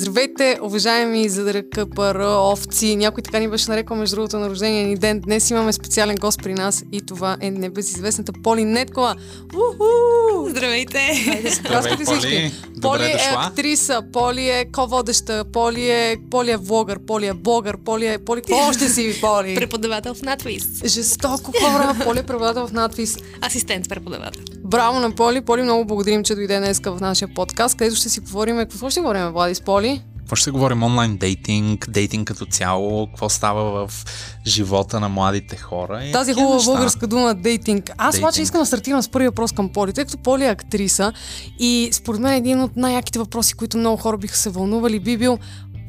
Здравейте, уважаеми за КПР овци. Някой така ни беше нарекал между другото на рождения ни ден. Днес имаме специален гост при нас и това е небезизвестната Поли Неткова. Уху! Здравейте! Здравейте всички! Поли е актриса, Поли е ководеща, Поли е, Поли е влогър, Поли е блогър, Поли е... Поли, какво още си, Поли? Преподавател в надвис. Жестоко хора, Поли е преподавател в надвис. Асистент преподавател. Браво на Поли. Поли, много благодарим, че дойде днес в нашия подкаст, където ще си говорим. Какво ще говорим, Влади, с Поли? Какво ще говорим? Онлайн дейтинг, дейтинг като цяло, какво става в живота на младите хора. И Тази хубава българска дума дейтинг. Аз обаче искам да стартирам с първи въпрос към Поли, тъй като Поли е актриса и според мен един от най-яките въпроси, които много хора биха се вълнували, би бил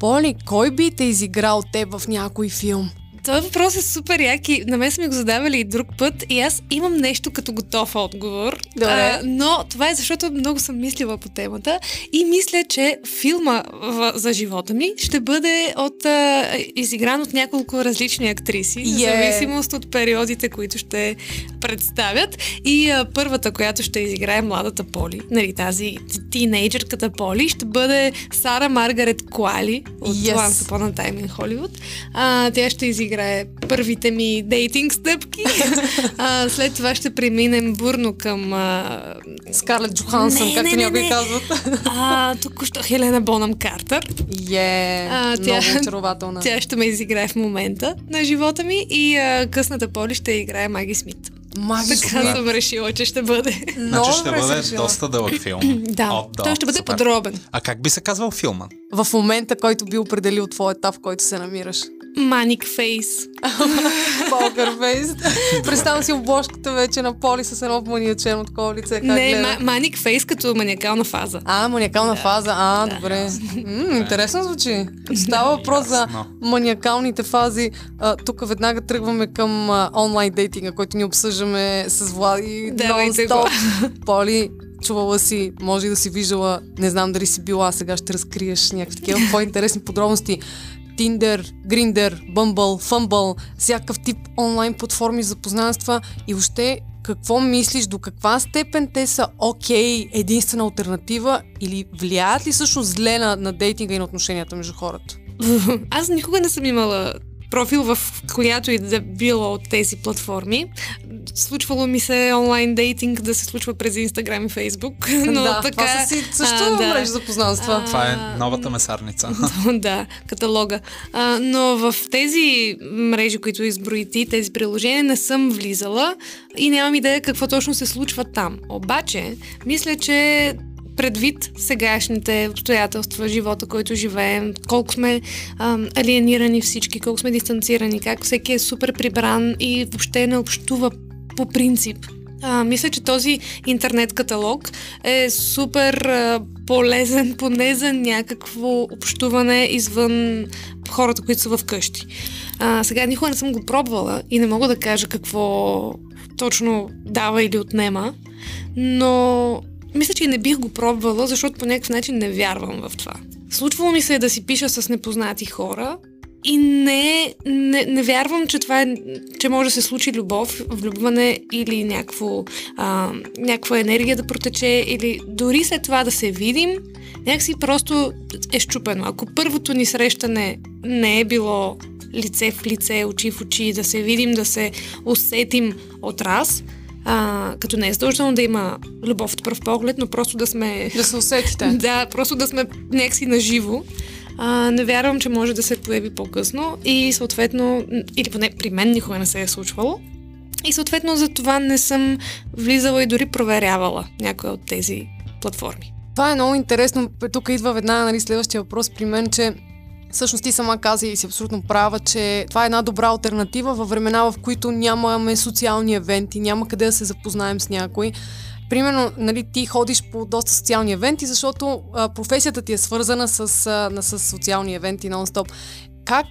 Поли, кой би те изиграл теб в някой филм? Това въпрос е супер як и на мен сме го задавали и друг път и аз имам нещо като готов отговор. Добре. А, но това е защото много съм мислила по темата и мисля, че филма в, за живота ми ще бъде от, а, изигран от няколко различни актриси, yeah. в зависимост от периодите, които ще представят. И а, първата, която ще изиграе младата Поли, нали, тази тинейджърката Поли, ще бъде Сара Маргарет Куали от yes. Once Upon a Time in Hollywood. А, тя ще изиграе играе първите ми дейтинг стъпки. а, след това ще преминем бурно към... А... Скарлет Джохансън, както някои казват. а, тук що Хелена Бонам Картер. Е, а, тя, много очарователна. Тя ще ме изиграе в момента на живота ми и а, късната Поли ще играе Маги Смит. Маги така съм решила, че ще бъде. Значи ще бъде доста дълъг филм. да, да, той ще бъде супер. подробен. А как би се казвал филма? В момента, който би определил твой етап, в който се намираш. Маник фейс. Покър фейс. Представям си обложката вече на поли с едно маниачено такова лице. Как не, ма, маник фейс като маниакална фаза. А, маниакална да. фаза. А, да. добре. М, интересно звучи. Става въпрос за маниакалните фази. А, тук веднага тръгваме към а, онлайн дейтинга, който ни обсъждаме с Влади. Давайте го. Поли, чувала си, може и да си виждала, не знам дали си била, сега ще разкриеш някакви такива по-интересни подробности. Tinder, Grinder, Bumble, Fumble, всякакъв тип онлайн платформи за познанства и въобще какво мислиш, до каква степен те са окей, okay, единствена альтернатива или влияят ли също зле на, на дейтинга и на отношенията между хората? Аз никога не съм имала профил в която и да било от тези платформи. Случвало ми се онлайн дейтинг да се случва през Инстаграм и Фейсбук. Но да, така, това си също а, да. мрежа за познанства. А, това е новата месарница. да, каталога. А, но в тези мрежи, които изброи ти, тези приложения, не съм влизала и нямам идея какво точно се случва там. Обаче, мисля, че предвид сегашните обстоятелства, живота, който живеем, колко сме ам, алиенирани всички, колко сме дистанцирани, как всеки е супер прибран и въобще не общува по принцип. А, мисля, че този интернет каталог е супер а, полезен, поне за някакво общуване извън хората, които са вкъщи. А, сега никога не съм го пробвала и не мога да кажа какво точно дава или отнема, но мисля, че не бих го пробвала, защото по някакъв начин не вярвам в това. Случвало ми се да си пиша с непознати хора и не, не, не вярвам, че това е, че може да се случи любов, влюбване или някакво, а, някаква енергия да протече или дори след това да се видим, някакси просто е щупено. Ако първото ни срещане не е било лице в лице, очи в очи, да се видим, да се усетим от раз, а, като не е задължително да има любов от пръв поглед, но просто да сме... Да се усетите. да, просто да сме някакси наживо. А, не вярвам, че може да се появи по-късно и съответно, или поне при мен никога не се е случвало. И съответно за това не съм влизала и дори проверявала някоя от тези платформи. Това е много интересно. Тук идва веднага нали, следващия въпрос при мен, че Всъщност ти сама каза и си абсолютно права, че това е една добра альтернатива във времена, в които нямаме социални евенти, няма къде да се запознаем с някой. Примерно, нали, ти ходиш по доста социални евенти, защото а, професията ти е свързана с, а, с социални евенти нон-стоп как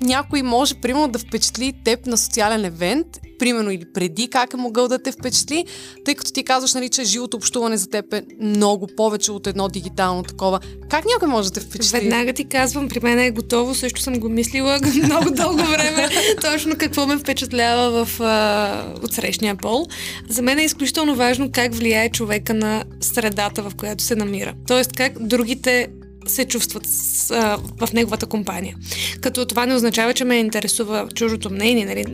някой може, примерно, да впечатли теб на социален евент, примерно или преди, как е могъл да те впечатли, тъй като ти казваш, нали, че живото общуване за теб е много повече от едно дигитално такова. Как някой може да те впечатли? Веднага ти казвам, при мен е готово, също съм го мислила много дълго време, точно какво ме впечатлява в, а, от срещния пол. За мен е изключително важно как влияе човека на средата, в която се намира. Тоест, как другите се чувстват с, а, в неговата компания. Като това не означава, че ме интересува чужото мнение, нали?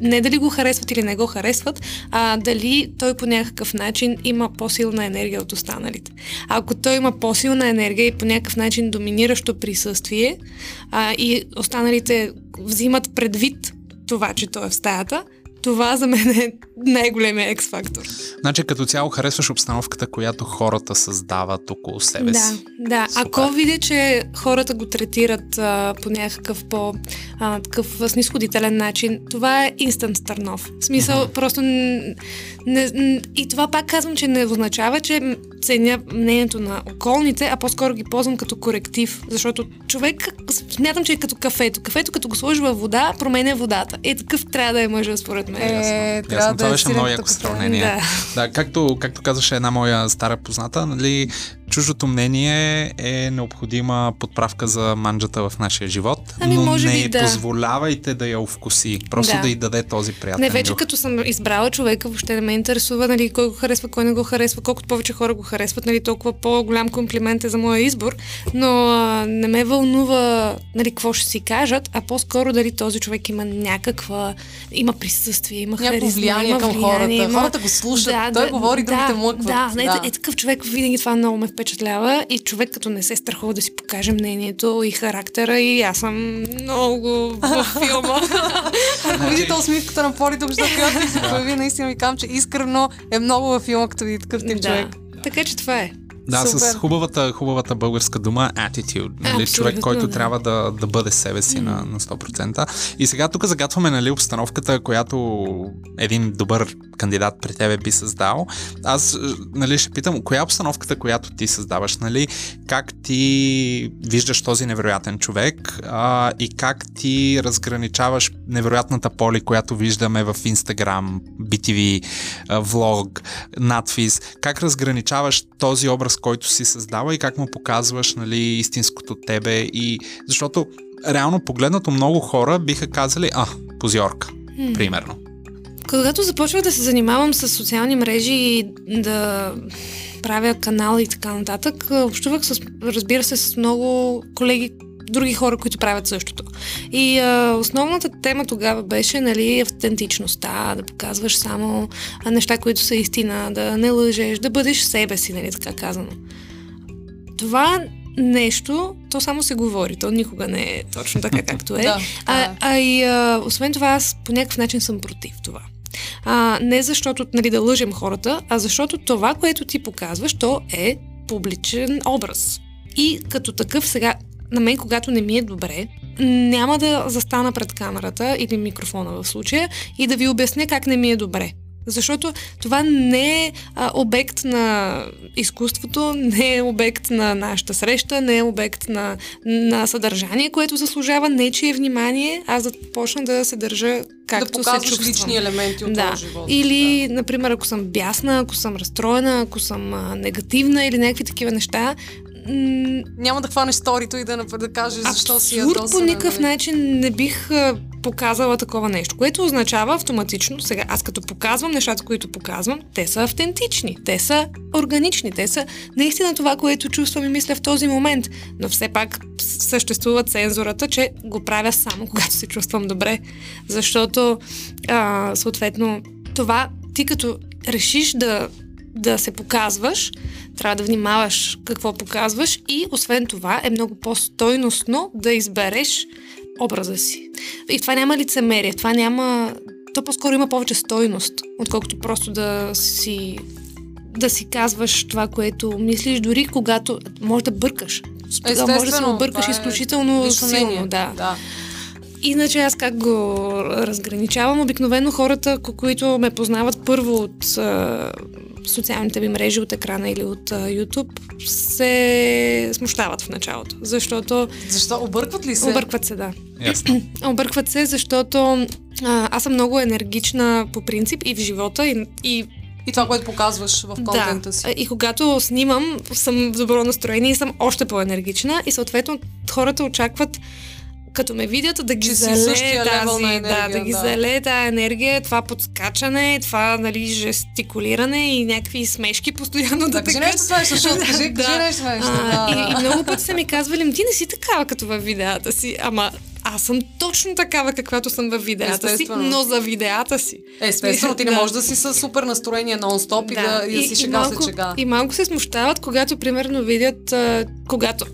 не, дали го харесват или не го харесват, а дали той по някакъв начин има по-силна енергия от останалите. Ако той има по-силна енергия и по някакъв начин доминиращо присъствие а, и останалите взимат предвид това, че той е в стаята, това за мен е най-големия екс-фактор. Значи като цяло харесваш обстановката, която хората създават около себе да, си. Да, Супер. ако видя, че хората го третират а, по някакъв по а, такъв снисходителен начин, това е инстант стърнов. В смисъл, mm-hmm. просто не, не, и това пак казвам, че не означава, че ценя мнението на околните, а по-скоро ги ползвам като коректив, защото човек смятам, че е като кафето. Кафето, като го сложи във вода, променя водата. Е, такъв трябва да е мъжа, според мен. Е, Ясно. трябва Ясно. да Това е беше много яко сравнение. Да. Да, както, както казваше една моя стара позната, нали, чуждото мнение е необходима подправка за манджата в нашия живот, Ами, но може не би да. позволявайте да я овкуси, просто да, Да. да й даде този приятен Не, вече нюх. като съм избрала човека, въобще не ме интересува нали, кой го харесва, кой не го харесва. Колкото повече хора го харесват, нали, толкова по-голям комплимент е за моя избор. Но а, не ме вълнува нали, какво ще си кажат, а по-скоро дали този човек има някаква, има присъствие, има Някакво харизма, влияние има към влияние, хората. има... Хората го слушат, той говори, другите млъкват. Да, не, Да. е такъв човек, винаги това много ме впечатлява и човек като не се страхува да си покаже мнението и характера и аз съм много в филма. Ако видите усмивката на Поли тук, която се появи, наистина ви казвам, че искрено е много във филма, като види такъв тип човек. Така че това е. Да, Супер. с хубавата, хубавата българска дума attitude. Нали? Абсолютно, Човек, който да. трябва да, да бъде себе си на, на 100%. И сега тук загатваме нали, обстановката, която един добър кандидат при тебе би създал. Аз нали, ще питам, коя е обстановката, която ти създаваш? Нали? Как ти виждаш този невероятен човек а, и как ти разграничаваш невероятната поли, която виждаме в Instagram, BTV, а, влог, надфис. Как разграничаваш този образ, който си създава и как му показваш нали, истинското тебе и защото реално погледнато много хора биха казали, а, позорка, примерно. Когато започвах да се занимавам с социални мрежи и да правя канал и така нататък, общувах с, разбира се, с много колеги, други хора, които правят същото. И а, основната тема тогава беше, нали, автентичността, да показваш само неща, които са истина, да не лъжеш, да бъдеш себе си, нали, така казано. Това нещо, то само се говори, то никога не е точно така, както е. Да, А, а и а, освен това, аз по някакъв начин съм против това. А, не защото нали, да лъжем хората, а защото това, което ти показваш, то е публичен образ. И като такъв сега, на мен, когато не ми е добре, няма да застана пред камерата или микрофона в случая и да ви обясня как не ми е добре. Защото това не е а, обект на изкуството, не е обект на нашата среща, не е обект на, на съдържание, което заслужава нечие внимание, аз да почна да се държа както да се чувствам. лични елементи от Да. твоя живот. Или, например, ако съм бясна, ако съм разстроена, ако съм а, негативна или някакви такива неща, м- Няма да хванеш сторито и да, да кажеш защо си ядосана. по никакъв нали? начин не бих а, показала такова нещо, което означава автоматично, сега аз като показвам нещата, които показвам, те са автентични, те са органични, те са наистина това, което чувствам и мисля в този момент, но все пак съществува цензурата, че го правя само когато се чувствам добре, защото а, съответно това ти като решиш да да се показваш, трябва да внимаваш какво показваш и освен това е много по-стойностно да избереш образа си. И това няма лицемерие, това няма... То по-скоро има повече стойност, отколкото просто да си да си казваш това, което мислиш, дори когато може да бъркаш. Естествено, може да се объркаш е изключително силно. Да. да. Иначе аз как го разграничавам? Обикновено хората, ко- които ме познават първо от а, социалните ми мрежи, от екрана или от а, YouTube, се смущават в началото. Защото Защо? Объркват ли се? объркват се, да. Ясно. Объркват се, защото а, аз съм много енергична по принцип и в живота, и, и И това, което показваш в контента си. да, и когато снимам, съм в добро настроение и съм още по-енергична и съответно хората очакват като ме видят, да ги Че залее тази, на да, енергия, да ги да. залее тази енергия, това подскачане, това, нали, жестикулиране и някакви смешки постоянно да, Да, кажи нещо смешно, защото кажи, Да. кажи нещо смешно. Да. и, и много пъти са ми казвали, «М, ти не си такава като във видеята си. Ама аз съм точно такава, каквато съм във видеята си, но за видеята си. Естествено, ти не Да. можеш да си с супер настроение нон-стоп и да, и да си шега малко, след шега. И малко се смущават, когато примерно видят, а, когато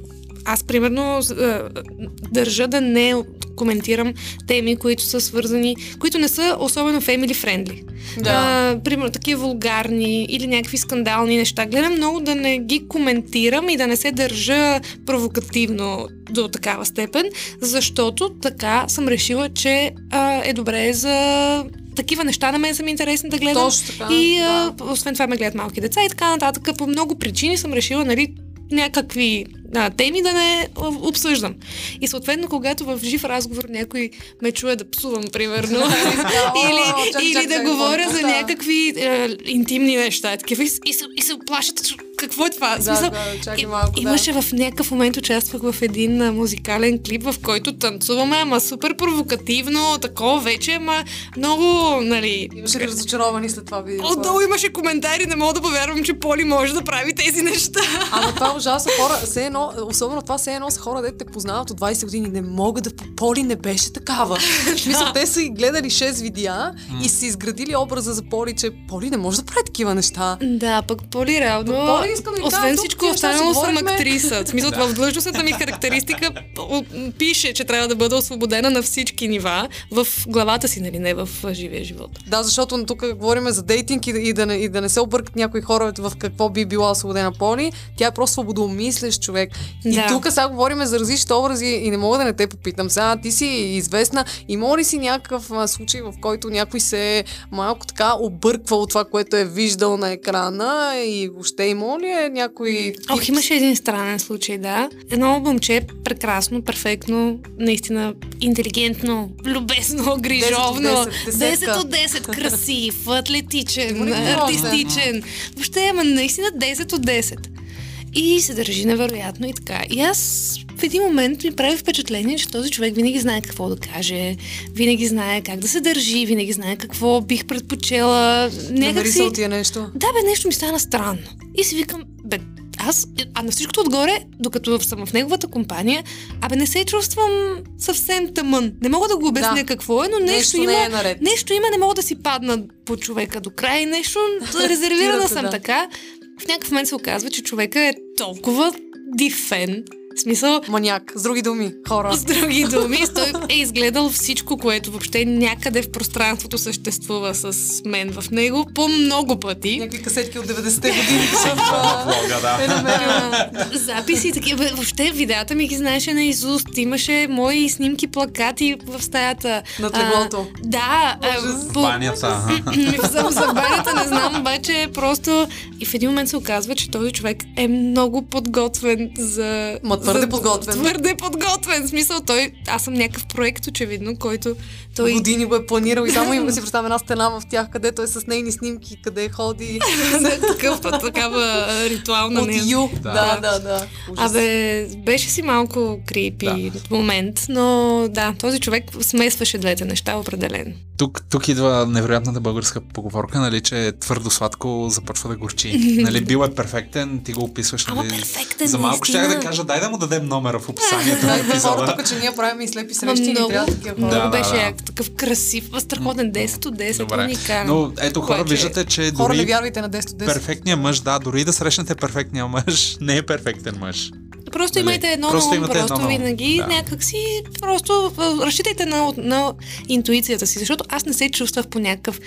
аз примерно а, държа да не коментирам теми, които са свързани, които не са особено family friendly. Да. А, примерно такива вулгарни или някакви скандални неща. Гледам много да не ги коментирам и да не се държа провокативно до такава степен, защото така съм решила, че а, е добре за такива неща на мен са ми интересни да гледам. Точно така, И да. а, освен това ме гледат малки деца и така нататък. По много причини съм решила, нали, някакви а, теми да не обсъждам. И съответно, когато в жив разговор някой ме чуе да псувам, примерно, или, или да говоря за някакви е, интимни неща, такива, и, и, се, и се оплашат, че какво е това? Да, смисъл, да, чакай малко, да. Имаше в някакъв момент участвах в един а, музикален клип, в който танцуваме, ама супер провокативно, такова вече, ама много, нали... Имаше разочаровани след това видео? Отдолу имаше коментари, не мога да повярвам, че Поли може да прави тези неща. Ама това е ужасно хора, все едно, особено това все едно са хора, дете те познават от 20 години, не могат да... Поли не беше такава. Смисъл, те са и гледали 6 видеа и са изградили образа за Поли, че Поли не може да прави такива неща. Да, пък Поли реално, Пък Поли искам да освен тук всичко останало съм актриса. В смисъл, в длъжностната ми характеристика пише, че трябва да бъда освободена на всички нива в главата си, нали, не в живия живот. Да, защото тук говорим за дейтинг и, да- и, да, не, и да не се объркат някои хора в какво би била освободена Поли. Тя е просто свободомислещ човек. И Да. тук сега говорим за различни образи и не мога да не те попитам. Сега ти си известна. Има ли си някакъв а, случай, в който някой се е малко така обърквал от това, което е виждал на екрана и въобще има ли е някой... Ох, имаше един странен случай, да. Едно момче, прекрасно, перфектно, наистина интелигентно, любезно, грижовно. 10 от 10, десетка. 10 от 10, красив, атлетичен, артистичен. Въобще, ама наистина 10 от 10. И се държи невероятно и така. И аз в един момент ми прави впечатление, че този човек винаги знае какво да каже, винаги знае как да се държи, винаги знае какво бих предпочела. Някак си... от тия нещо. Да, бе, нещо ми стана странно. И си викам, бе, аз, а на всичкото отгоре, докато съм в неговата компания, абе не се чувствам съвсем тъмън. Не мога да го обясня Да. какво е, но нещо, Нещо има. не е наред. Нещо има, не мога да си падна по човека до край. Нещо, резервирана съм да. така. В някакъв момент се оказва, че човека е толкова див фен. В смисъл, Маняк. С други думи, хора. с други думи, той е изгледал всичко, което въобще някъде в пространството съществува с мен в него по много пъти. Някакви касетки от 90-те години. в, а, Влога, да. е записи и такива. Въобще видеята ми ги знаеше на изуст. Имаше мои снимки, плакати в стаята. Над А, леглото. Да. по- Банята. За банята не знам, обаче просто и в един момент се оказва, че този човек е много подготвен за... Твърде подготвен. Твърде подготвен. В смисъл той... Аз съм някакъв проект, очевидно, който той... Години го е планирал и само има си представя една стена в тях, където е с нейни снимки, къде ходи. такъв, такава ритуална От. Ю. Да. Да, да. Абе, беше си малко крипи да. момент, но да, този човек смесваше двете неща определено. Тук, тук идва невероятната българска поговорка, нали, че твърдо сладко започва да горчи. нали, бил е перфектен, ти го описваш. Ама Нали, перфектен, За малко щях да кажа, дай да му дадем номера в описанието на хора епизода. тук, че ние правим и слепи срещи много, трябва такива хора. Да, много да, беше да. як, такъв красив, страхотен 10 от 10, Добре. уникален. Но ето хора, Обаче- виждате, че Хора, не дори вярвайте на 10 от 10. перфектният мъж, да, дори да срещнете перфектния мъж, не е перфектен мъж. Просто Нали? имайте едно Просто на ум, едно просто ум, винаги да. някак си, просто разчитайте на, на интуицията си, защото аз не се чувствах по някакъв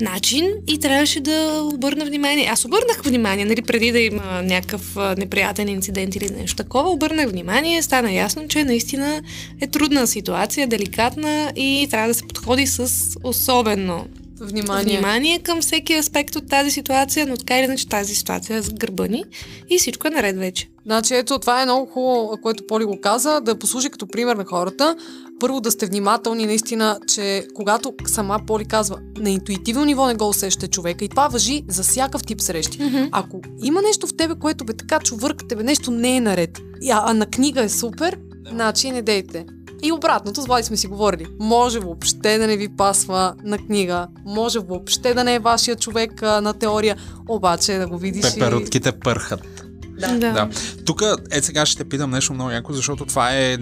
начин и трябваше да обърна внимание. Аз обърнах внимание, нали, преди да има някакъв неприятен инцидент или нещо такова, обърнах внимание, стана ясно, че наистина е трудна ситуация, деликатна и трябва да се подходи с особено Внимание. внимание към всеки аспект от тази ситуация, но така или иначе тази ситуация е с гърба ни и всичко е наред вече. Значи ето, това е много хубаво, което Поли го каза, да послужи като пример на хората. Първо да сте внимателни наистина, че когато сама Поли казва, на интуитивно ниво не го усеща човека и това въжи за всякакъв тип срещи. Мгм. Ако има нещо в тебе, което бе така чувърка тебе, нещо не е наред, а, а на книга е супер, значи не дейте. И обратното, с Влади сме си говорили. Може въобще да не ви пасва на книга, може въобще да не е вашия човек а, на теория, обаче да го видиш Пеперутките и... пърхат. Да. Да. Да. Тук е сега ще те питам нещо много яко, защото това е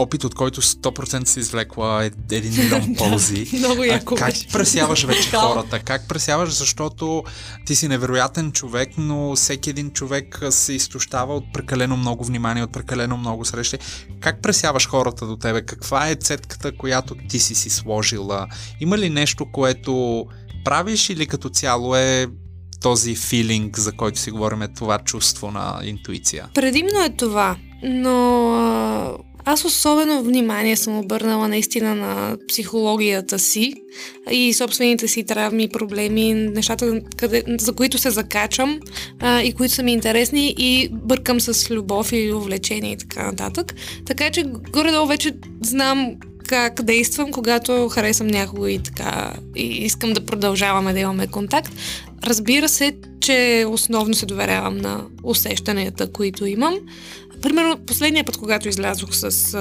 опит, от който 100% си извлекла един милион ползи. Много яко как пресяваш вече хората? Как пресяваш, защото ти си невероятен човек, но всеки един човек се изтощава от прекалено много внимание, от прекалено много срещи. Как пресяваш хората до тебе? Каква е цетката, която ти си си сложила? Има ли нещо, което правиш или като цяло е този филинг, за който си говорим, е това чувство на интуиция? Предимно е това, но аз особено внимание съм обърнала наистина на психологията си и собствените си травми, проблеми, нещата, къде, за които се закачам а, и които са ми интересни и бъркам с любов или увлечение и така нататък. Така че горе-долу вече знам как действам, когато харесвам някого и така и искам да продължаваме да имаме контакт. Разбира се, че основно се доверявам на усещанията, които имам. Примерно, последния път, когато излязох с а,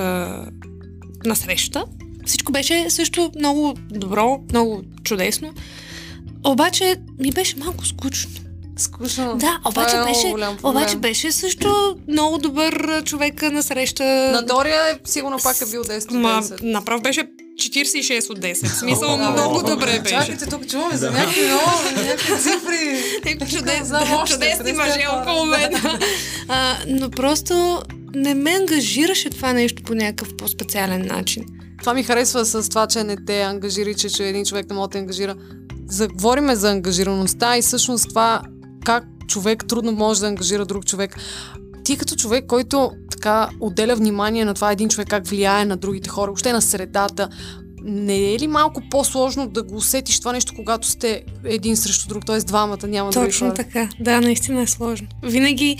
на среща, всичко беше също много добро, много чудесно. Обаче ми беше малко скучно. Скучно. Да, обаче е беше, обаче беше също много добър човек на среща. На теория е, сигурно пак е бил 10 Ма, от 10. направо беше 46 от 10. В смисъл, много добре беше. Чакайте, тук чуваме за някакви много, някакви цифри. Чудесни 50 мъже около мен. но просто не ме ангажираше това нещо по някакъв по-специален начин. Това ми харесва с това, че не те ангажира, и че, че един човек не може да те ангажира. Заговориме за ангажираността и всъщност това как човек трудно може да ангажира друг човек. Ти като човек, който така отделя внимание на това един човек как влияе на другите хора, въобще на средата, не е ли малко по-сложно да го усетиш това нещо, когато сте един срещу друг, т.е. двамата, няма други Точно хора? така. Да, наистина е сложно. Винаги,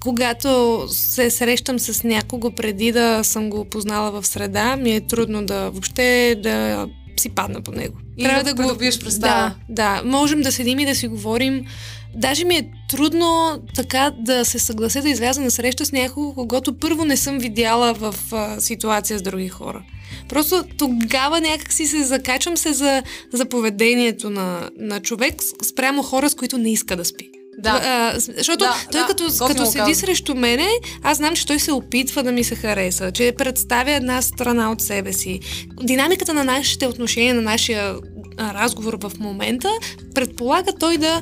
когато се срещам с някого преди да съм го познала в среда, ми е трудно да въобще да си падна по него. И да придобиеш представа. Да, да. Можем да седим и да си говорим. Даже ми е трудно така да се съглася да изляза на среща с някого, когато първо не съм видяла в а, ситуация с други хора. Просто тогава някак си се закачам се за, за поведението на, на човек спрямо хора, с които не иска да спи. Да. А, защото Да, той да, като, като седи срещу мене, аз знам, че той се опитва да ми се хареса, че представя една страна от себе си. Динамиката на нашите отношения, на нашия разговор в момента, предполага той да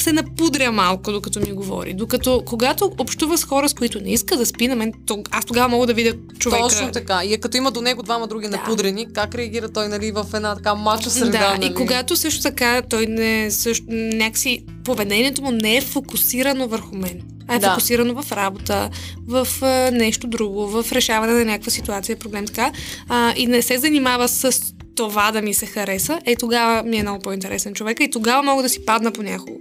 се напудря малко, докато ми говори. Докато, когато общува с хора, с които не иска да спи, на мен, то, аз тогава мога да видя човека. Точно така. И е като има до него двама други Да. напудрени, как реагира той нали, в една така мачо среда? Да, нали? и когато също така той не също, някакси поведението му не е фокусирано върху мен, а е Да. фокусирано в работа, в а, нещо друго, в решаване на някаква ситуация, проблем така, а, и не се занимава с това да ми се хареса, е тогава ми е много по-интересен човек и тогава мога да си падна по някого.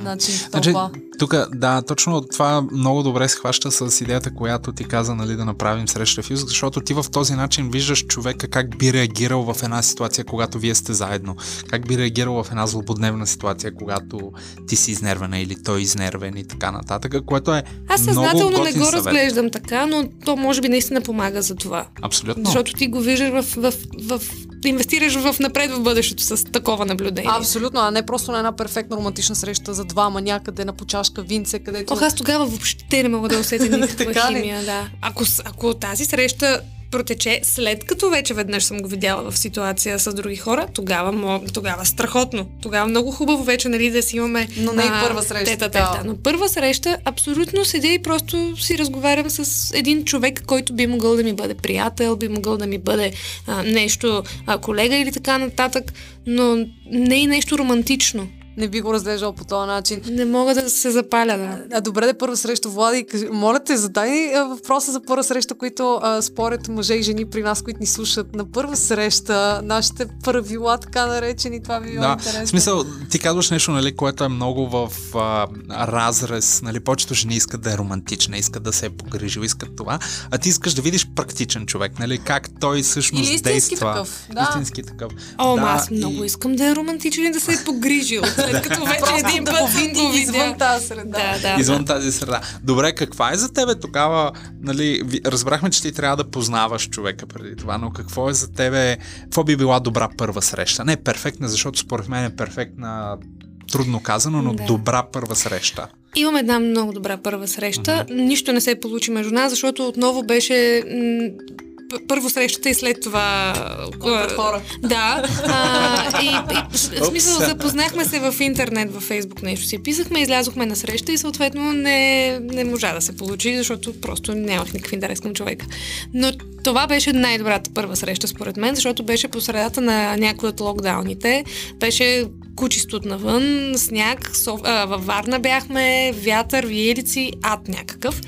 Значи, Значи, тук, да, точно това много добре се хваща с идеята, която ти каза, нали, да направим среща в Юз, защото ти в този начин виждаш човека как би реагирал в една ситуация, когато вие сте заедно. Как би реагирал в една злободневна ситуация, когато ти си изнервена или той е изнервен и така нататък, което е Аз много съзнателно не го съвет. разглеждам така, но то може би наистина помага за това. Абсолютно. Защото ти го виждаш в, в, в, в инвестираш в напред в бъдещето с такова наблюдение. Абсолютно, а не просто на една перфектна романтична среща за двама някъде на почашка винце, където... Ох, аз тогава въобще не мога да усетя никаква химия, да. Ако, ако тази среща протече след като вече веднъж съм го видяла в ситуация с други хора, тогава, тогава страхотно. Тогава много хубаво вече, нали, да си имаме Но не и а, първа среща, Тета, да. тета. Но първа среща абсолютно седя и просто си разговарям с един човек, който би могъл да ми бъде приятел, би могъл да ми бъде а, нещо, а, колега или така нататък, но не и нещо романтично. Не би го разглеждал по този начин. Не мога да се запаля, да. А, добре да първа среща, Влади. Моля те, задай въпроса за първа среща, които а, според мъже и жени при нас, които ни слушат. На първа среща, нашите правила, така наречени, това би било Да, интересно. в смисъл, ти казваш нещо, нали, което е много в а, разрез, нали, повечето жени искат да е романтична, искат да се е погрижил, искат това, а ти искаш да видиш практичен човек, нали, как той всъщност Или истински действа. такъв, да. Истински такъв. О, да, аз много и- искам да е романтичен и да се е погрижил. след като вече един да път види го извън тази среда. Да, да. Извън тази среда. Добре, каква е за тебе тогава, нали, разбрахме, че ти трябва да познаваш човека преди това, но какво е за тебе, какво би била добра първа среща? Не перфектна, защото според мен е перфектна трудно казано, но Да. добра първа среща. Имам една много добра първа среща. Нищо не се получи между нас, защото отново беше м, първо срещата и след това... Пред хора. Да. А, и, и, в смисъл, запознахме се в интернет, във Фейсбук нещо си писахме, излязохме на среща и съответно не, не можа да се получи, защото просто нямах никакъв интерес към човека. Но това беше най-добрата първа среща според мен, защото беше по средата на някои от локдауните. Беше кучистот навън, сняг, Соф... а, във Варна бяхме, вятър, виелици, ад някакъв.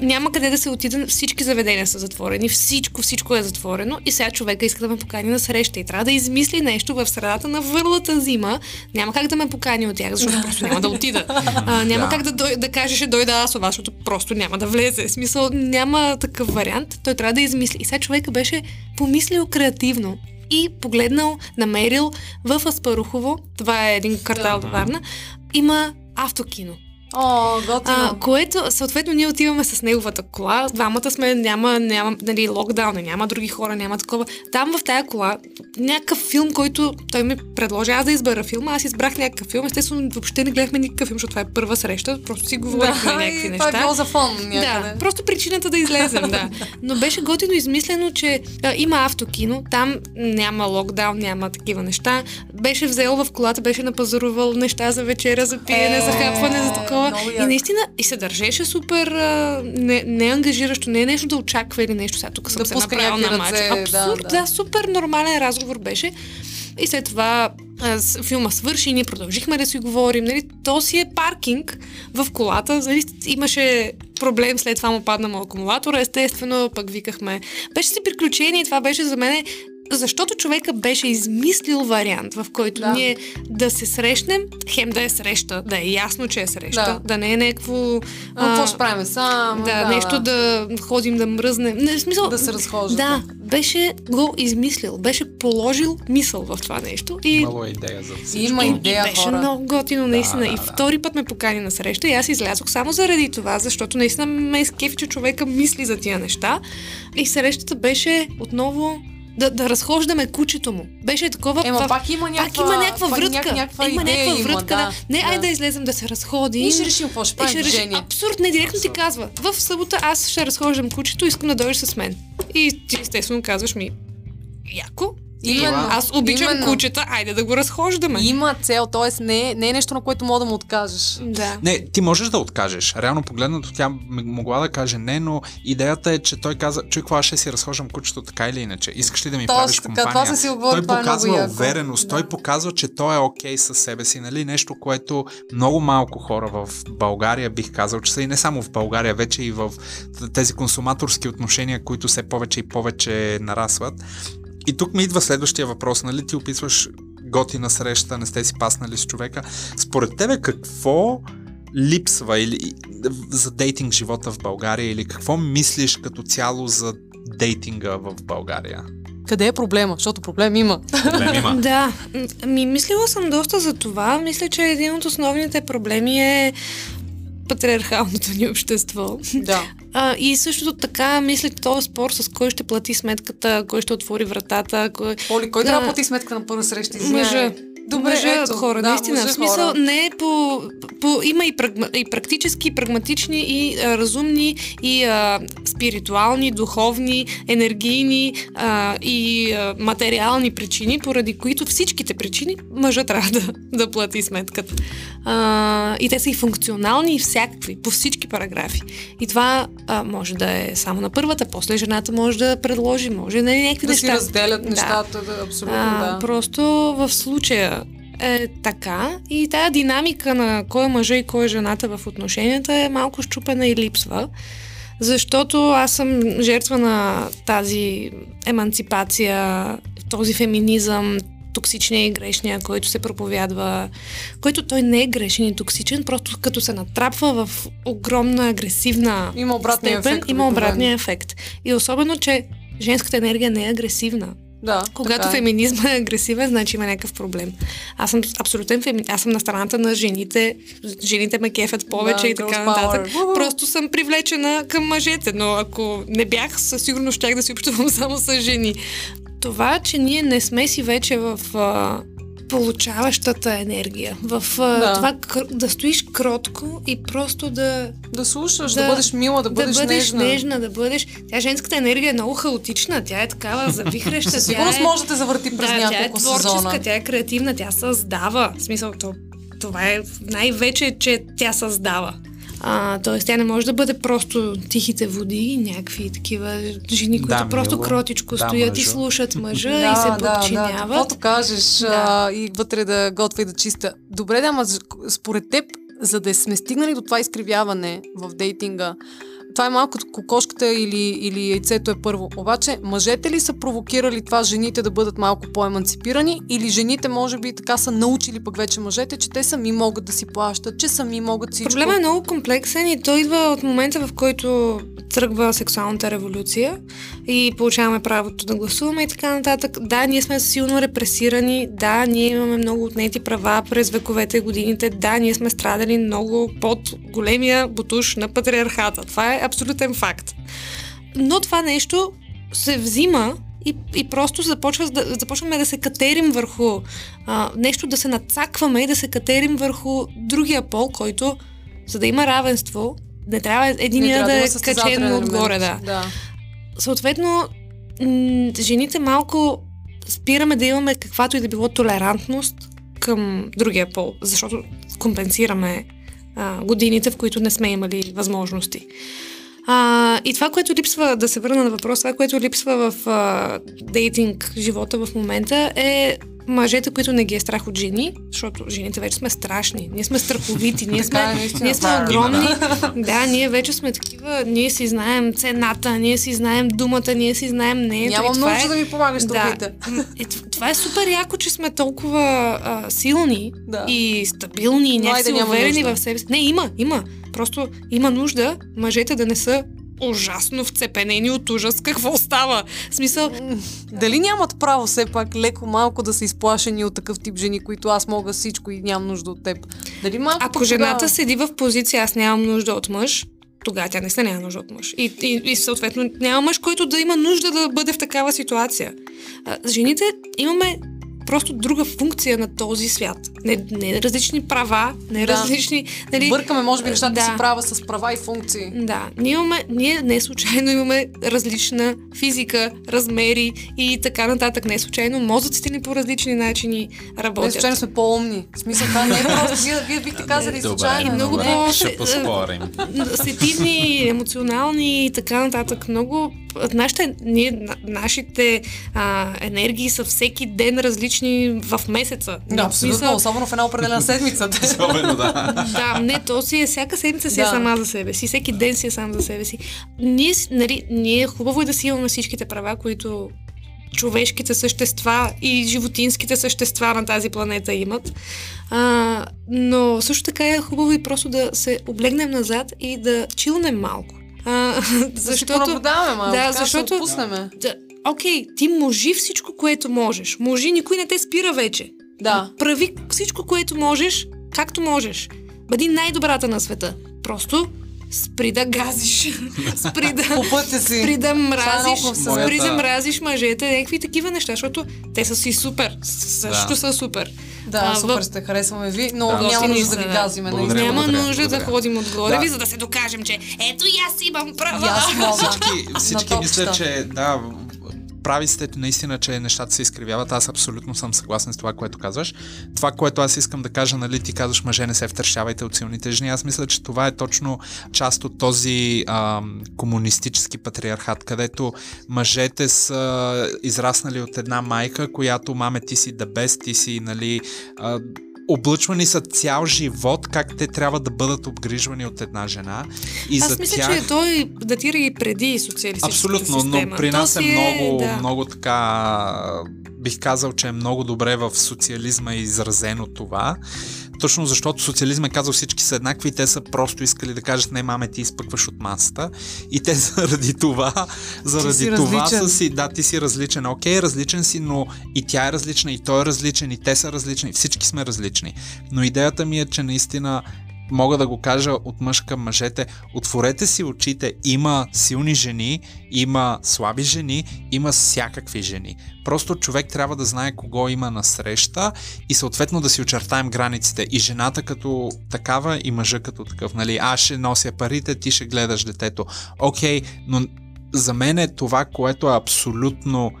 Няма къде да се отида, всички заведения са затворени, всичко, всичко е затворено и сега човека иска да ме покани на среща и трябва да измисли нещо в средата на върлата зима. Няма как да ме покани от тях, защото просто няма да отида. А, няма Да. как да, дой, да каже, ще дойда аз от вас, защото просто няма да влезе. В смисъл, няма такъв вариант. Той трябва да измисли. И сега човека беше помислил креативно и погледнал, намерил в Аспарухово, това е един квартал до Варна, има автокино. О, готино. А, което, съответно, ние отиваме с неговата кола. Двамата сме, няма, няма нали, локдауна, няма други хора, няма такова. Там в тая кола, някакъв филм, който той ми предложи аз да избера филма, аз избрах някакъв филм. Естествено, въобще не гледахме никакъв филм, защото това е първа среща. Просто си говорихме да, някакви неща. това е било за фон някъде. Да, просто причината да излезем, да. Но беше готино измислено, че а, има автокино, там няма локдаун, няма такива неща. Беше взел в колата, беше напазарувал неща за вечеря, за пиене, Е, за хапване, за такова. И наистина, и се държеше супер а, не, не ангажиращо, не е нещо да очаква или нещо. Сега тук съм Да се направил на матч. Абсурд, да. да, да, супер нормален разговор беше. И след това а, с- филма свърши, ние продължихме да си говорим. Нали? То си е паркинг в колата. Нали? Имаше проблем, след това му падна му акумулатора, естествено, пък викахме. Беше си приключение и това беше за мен защото човека беше измислил вариант, в който Да. ние да се срещнем, хем да е среща, да е ясно, че е среща, Да. да, не е някакво... А, какво ще правим сам? да, нещо да ходим да мръзнем. Не, в смисъл, Да се разхождате. Да, беше го измислил, беше положил мисъл в това нещо. И Имало е идея за всичко. Има и, идея, и беше хора. много готино, наистина. да, и да. втори път ме покани на среща и аз излязох само заради това, защото наистина ме изкефи, че човека мисли за тия неща. И срещата беше отново да, да разхождаме кучето му. Беше такова. Ема в- пак има някаква, пак има някаква пак врътка. няк- някаква има някаква врътка, да. да. Не, Да. айде да излезем да се разходим. И ще решим какво ще правим движение. Абсурд, не директно ти казва. В събота аз ще разхождам кучето, искам да дойдеш с мен. И ти естествено казваш ми, яко. Именно, аз обичам именно. кучета, айде да го разхождаме. Има цел, т.е. Не, е- не е нещо, на което мога да му откажеш. Да. Не, ти можеш да откажеш. Реално погледнато тя могла да каже не, но идеята е, че той каза, чуй, какво аз ще си разхождам кучето така или иначе. Искаш ли да ми Точно правиш компания? това са си оговорили, той е показва яко. увереност, той Да. показва, че той е окей със себе си. Нали? Нещо, което много малко хора в България бих казал, че са и не само в България, вече и в тези консуматорски отношения, които все повече и повече нарасват. И тук ми идва следващия въпрос. Нали? Ти описваш готина среща, не сте си паснали с човека. Според тебе какво липсва или за дейтинг живота в България или какво мислиш като цяло за дейтинга в България? Къде е проблема? Защото проблем има. Проблем има. Да, ми мислила съм доста за това. Мисля, че един от основните проблеми е патриархалното ни общество. да. А, и същото така, мисля, този спор с кой ще плати сметката, кой ще отвори вратата, кой... Поли, кой Да. трябва да плати сметка на първа среща? Мъжа. Добре, мъжа ето, хора, да, наистина. В смисъл, хора. не е по, по... Има и, прагма, и практически, и прагматични, и а, разумни, и а, спиритуални, духовни, енергийни а, и а, материални причини, поради които всичките причини мъжа трябва да, да плати сметката. А, и те са и функционални, и всякакви, по всички параграфи. И това а, може да е само на първата, после жената може да предложи, може да е някакви Да си неща. разделят Да. нещата, да, абсолютно А, да. Просто в случая е така и тая динамика на кой е мъжа и кой е жената в отношенията е малко щупена и липсва. Защото аз съм жертва на тази еманципация, този феминизъм, токсичния и грешния, който се проповядва, който той не е грешен и токсичен, просто като се натрапва в огромна агресивна Има обратния степен, ефект. има обратния ефект. И особено, че женската енергия не е агресивна. Да, Когато е. феминизма е агресивен, значи има някакъв проблем. Аз съм абсолютен феминист. Аз съм на страната на жените. Жените ме кефят повече Да, и така нататък. power. Просто съм привлечена към мъжете, но ако не бях, със сигурност щях да си общувам само с жени. Това, че ние не сме си вече в а, получаващата енергия, в Да. това да стоиш кротко и просто да Да слушаш, да, Да- бъдеш мила, да бъдеш, да бъдеш нежна. нежна, да бъдеш... Тя женската енергия е много хаотична, тя е такава завихреща. Със тя сигурност е... може да те завърти през да, тя е няколко творческа, сезона. тя е креативна, тя създава. В смисъл, то, това е най-вече, че тя създава. А, тоест, тя не може да бъде просто тихите води и някакви такива жени, които Да, просто мило. кротичко Да, стоят и мъжо. слушат мъжа да, и се да, да, подчиняват. каквото кажеш Да. а, и вътре да готва и да чиста. Добре, да, ама според теб, за да сме стигнали до това изкривяване в дейтинга, това е малко като кокошката или, или яйцето е първо. Обаче, мъжете ли са провокирали това жените да бъдат малко по-еманципирани или жените може би така са научили пък вече мъжете, че те сами могат да си плащат, че сами могат всичко. Проблемът е много комплексен и той идва от момента, в който тръгва сексуалната революция и получаваме правото да гласуваме и така нататък. Да, ние сме силно репресирани, да, ние имаме много отнети права през вековете и годините, да, ние сме страдали много под големия бутуш на патриархата. Това е абсолютен факт. Но това нещо се взима и, и просто започва, да, започваме да се катерим върху а, нещо, да се нацакваме и да се катерим върху другия пол, който, за да има равенство, не трябва Не единия трябва да, има е качен отгоре. Да. да. Съответно, м- жените малко спираме да имаме каквато и да било толерантност към другия пол, защото компенсираме а, годините, в които не сме имали възможности. А, и това, което липсва, да се върна на въпрос, това, което липсва в а, дейтинг живота в момента е мъжете, които не ги е страх от жени, защото жените вече сме страшни. Ние сме страховити, ние е, сме, ние сме огромни. Да, ние вече сме такива, ние си знаем цената, ние си знаем думата, ние си знаем. Нямам и това нужда е... да ми помагаш да. е, това е супер яко, че сме толкова а, силни Да. и стабилни и някакси няма уверени в себе си. Не, има, има. Просто има нужда мъжете да не са ужасно вцепенени от ужас. Какво става? В смисъл, Дали нямат право все пак леко малко да са изплашени от такъв тип жени, които аз мога всичко и нямам нужда от теб? Дали малко ако пък жената тогава- седи в позиция аз нямам нужда от мъж, тогава тя наистина няма нужда от мъж. И, и, и съответно няма мъж, който да има нужда да бъде в такава ситуация. А, жените имаме просто друга функция на този свят. Не, не различни права, не Да. различни... Нали, Бъркаме, може би, нещата да. си права с права и функции. Да, ние, имаме, ние не случайно имаме различна физика, размери и така нататък. Не случайно мозъците ни по различни начини Не, работят. случайно сме по-умни. В смисъл, това не е просто. Вие, вие бихте казали Добре, случайно. И много добре, по- ще поспорим. сетивни, емоционални и така нататък. Много нашите, ние, на- нашите а, енергии са всеки ден различни в месеца. Да, В абсолютно, смисъл, особено в една определена седмица. Особено, да. Да, не, то си е всяка седмица си е Да. сама за себе си, всеки ден си е сам за себе си. Ние, нали, ние хубаво е да си имаме всичките права, които човешките същества и животинските същества на тази планета имат. А, но също така е хубаво и просто да се облегнем назад и да чилнем малко. Защото... понаблюдаваме малко, Да, защото- отпуснеме. Да, Окей, ти можи всичко, което можеш. Можи, никой не те спира вече. Да. Прави всичко, което можеш, както можеш. Бъди най-добрата на света. Просто спри да газиш. спри да... Си. Спри да мразиш, много хубав спри да мразиш мъжете, някакви такива неща, защото те са си супер. Също Да. са супер. Да, А, супер сте, харесваме ви, но Да. няма нужда да ви да. газиме. Благодаря. Няма благодаря, нужда да благодаря. ходим отгоре Да. ви, за да се докажем, че ето и аз имам права. И аз мога. Всички, всички топчета. че да, прави сте наистина, че нещата се изкривяват. Аз абсолютно съм съгласен с това, което казваш. Това, което аз искам да кажа, нали, ти казваш, мъже не се втършавайте от силните жени. Аз мисля, че това е точно част от този ам, комунистически патриархат, където мъжете са израснали от една майка, която маме ти си да без, ти си, нали, а, облъчвани са цял живот, как те трябва да бъдат обгрижвани от една жена. И Аз за мисля, тях... че той датира и преди социалистическата Абсолютно, система. но при нас То е си много, да. много така бих казал, че е много добре в социализма изразено това, точно защото социализма е казал всички са еднакви, те са просто искали да кажат не, маме, ти изпъкваш от масата. И те заради това, заради това различен. са си, да, ти си различен. Окей, различен си, но и тя е различна, и той е различен, и те са различни, всички сме различни. Но идеята ми е, че наистина мога да го кажа от мъж към мъжете, отворете си очите, има силни жени, има слаби жени, има всякакви жени. Просто човек трябва да знае кого има на среща и съответно да си очертаем границите. И жената като такава и мъжа като такъв. Нали? Аз ще нося парите, ти ще гледаш детето. Окей, но за мен е това, което е абсолютно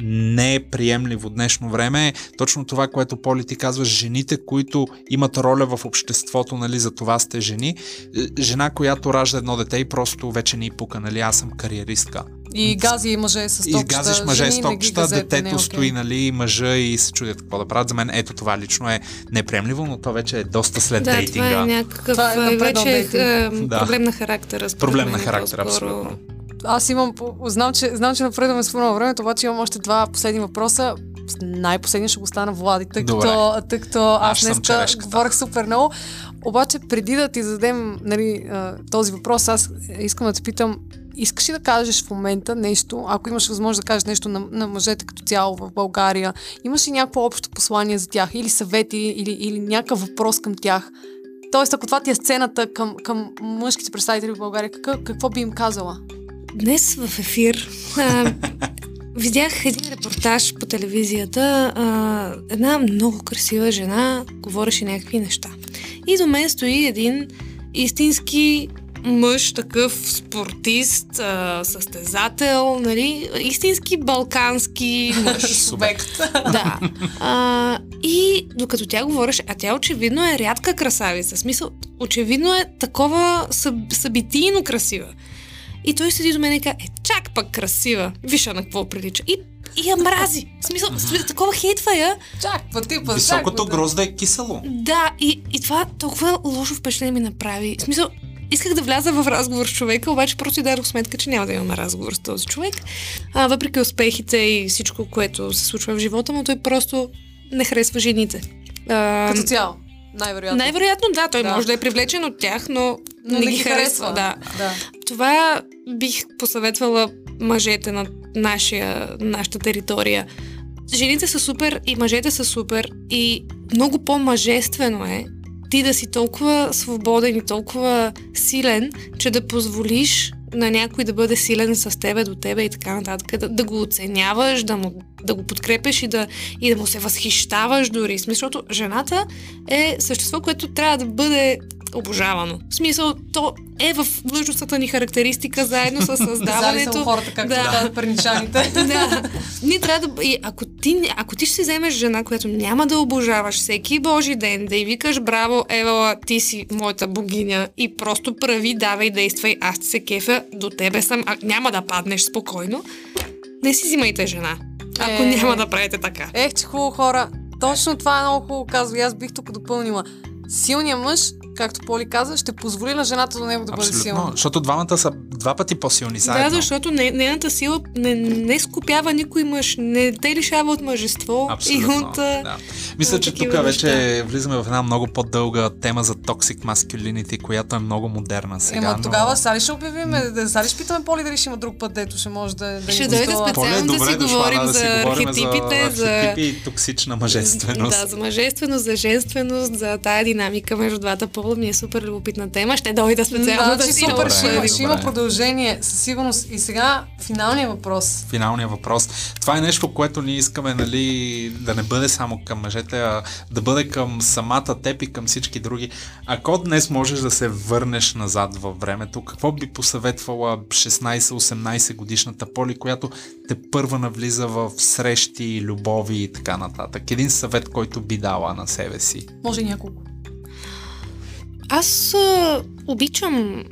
не е приемливо днешно време е точно това, което Поли ти казва, жените, които имат роля в обществото, нали, за това сте жени. Е, жена, която ражда едно дете и просто вече ни пука, нали, аз съм кариеристка. И гази мъже с топчета. И газиш мъже с топчета, детето не, стои, нали, мъжа и се чудят какво да правят. За мен ето това лично е неприемливо, но то вече е доста след да, дейтинга. Това е някакъв това е вече е, проблем на характера. Проблем на характера, абсолютно аз имам, знам, че, знам, че напредваме с времето, обаче имам още два последни въпроса. Най-последния ще го стана Влади, тъй като, тъй като аз, аз днес говорих супер много. Обаче, преди да ти зададем нали, този въпрос, аз искам да те питам, искаш ли да кажеш в момента нещо, ако имаш възможност да кажеш нещо на, на мъжете като цяло в България, имаш ли някакво общо послание за тях, или съвети, или, или някакъв въпрос към тях? Тоест, ако това ти е сцената към, към мъжките представители в България, какво, какво би им казала? Днес в ефир а, видях един репортаж по телевизията. А, една много красива жена говореше някакви неща. И до мен стои един истински мъж, такъв спортист, а, състезател, нали? Истински балкански мъж. Субект. да. А, и докато тя говореше, а тя очевидно е рядка красавица. Смисъл, очевидно е такова съб, събитийно красива. И той седи до мен и казва, е, чак пък красива. Виж на какво прилича. И, и я мрази. В смисъл, такова хейтва я. Чак па типа. Високото чак, грозде е кисело. Да, и, и това толкова лошо впечатление ми направи. В смисъл, исках да вляза в разговор с човека, обаче просто и дадох сметка, че няма да имаме разговор с този човек. А, въпреки успехите и всичко, което се случва в живота му, той просто не харесва жените. А, Като цяло. Най-вероятно. Най-вероятно, да. Той да. може да е привлечен от тях, но, но не, ги харесва. харесва. Да. да. Това бих посъветвала мъжете на нашия, нашата територия. Жените са супер и мъжете са супер и много по-мъжествено е ти да си толкова свободен и толкова силен, че да позволиш на някой да бъде силен с тебе, до тебе и така нататък, да, да го оценяваш, да, му, да го подкрепеш и да, и да му се възхищаваш дори. Защото жената е същество, което трябва да бъде обожавано. В смисъл, то е в длъжностната ни характеристика, заедно с създаването. Хората, както да. парничаните. да. Ние трябва да... И ако ти, ако ти ще си вземеш жена, която няма да обожаваш всеки божи ден, да й викаш браво, Евала, ти си моята богиня и просто прави, давай, действай, аз ти се кефя, до тебе съм, а няма да паднеш спокойно, не си взимайте жена, ако е... няма да правите така. Ех, че хубаво хора. Точно това е много хубаво казва. Аз бих тук допълнила. Силният мъж както Поли каза, ще позволи на жената до него да Абсолютно, бъде силна. Защото двамата са два пъти по-силни заедно. Да, защото не, нейната сила не, не скопява никой мъж, не те лишава от мъжество Абсолютно, и от... Да. Мисля, че тук вече влизаме в една много по-дълга тема за toxic masculinity, която е много модерна сега. Ема но... тогава сега ли ще обявим, сега ли ще питаме Поли дали ще има друг път, дето ще може да... да ще дойде специално да, си говорим да, за архетипите, за... Архетипи и токсична мъжественост. Да, за мъжественост, за женственост, за тая динамика между двата пола ми е супер любопитна тема. Ще дойда специално да, да си супер, ще, има, ще има продължение със сигурност. И сега финалният въпрос. Финалният въпрос. Това е нещо, което ние искаме нали, да не бъде само към мъжете, а да бъде към самата теб и към всички други. Ако днес можеш да се върнеш назад във времето, какво би посъветвала 16-18 годишната Поли, която те първа навлиза в срещи, любови и така нататък? Един съвет, който би дала на себе си. Може няколко. Аз а, обичам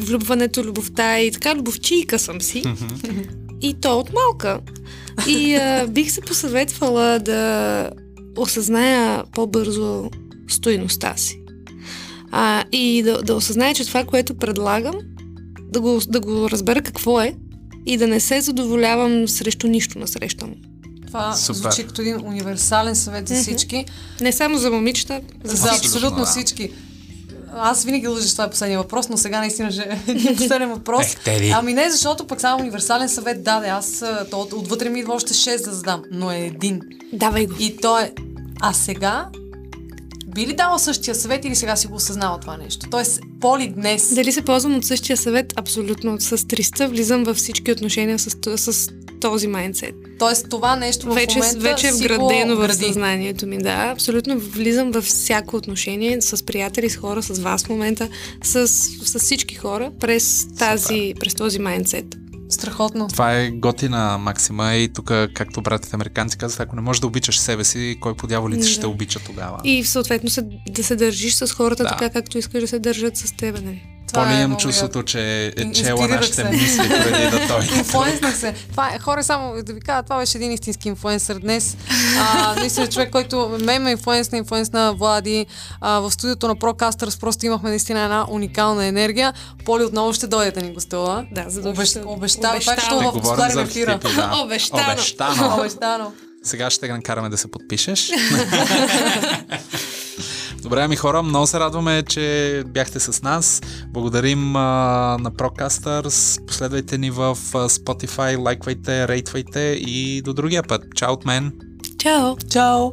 влюбването, любовта и така любовчийка съм си. и то от малка. И а, бих се посъветвала да осъзная по-бързо стойността си. А, и да, да осъзная, че това, което предлагам, да го, да го разбера какво е и да не се задоволявам срещу нищо на среща му. Това Супер. звучи като един универсален съвет за всички. Не само за момичета, за За Абсолютно, абсолютно да. всички. Аз винаги лъжа, че това е последния въпрос, но сега наистина ще е последен въпрос. Ами не, защото пък само универсален съвет даде. Аз то, от- отвътре ми идва още 6 да задам, но е един. давай го. И то е... А сега би ли дала същия съвет или сега си го осъзнава това нещо? Тоест, Поли днес... Дали се ползвам от същия съвет? Абсолютно. С 300 влизам във всички отношения с, с този майндсет. Тоест, това нещо в Вече, момента вече е вградено в съзнанието ми, да. Абсолютно влизам във всяко отношение с приятели, с хора, с вас в момента, с, с всички хора през, тази, през този майндсет. Страхотно. Това е готина максима и тук, както братите американци казват, ако не можеш да обичаш себе си, кой по дяволите ще те Да. обича тогава? И съответно се, да се държиш с хората Да. така, както искаш да се държат с теб. Нали? Това Поли е имам много чувството, че е чела нашите се. мисли преди да дойде. Инфлуенснах се. Това е, хора, само да ви кажа, това беше един истински инфлуенсър днес. А, наистина човек, който ме ме инфлуенсна, инфлуенсна Влади. А, в студиото на Procasters просто имахме наистина една уникална енергия. Поли отново ще дойде да ни гостува. Да, за да Обещ, е обещано. Архетипи, да. Обещано. Обещано. Обещано. Сега ще накараме да се подпишеш. Добре, ами хора, много се радваме, че бяхте с нас. Благодарим а, на Procasters. Последвайте ни в а, Spotify, лайквайте, рейтвайте и до другия път. Чао от мен! Чао! Чао!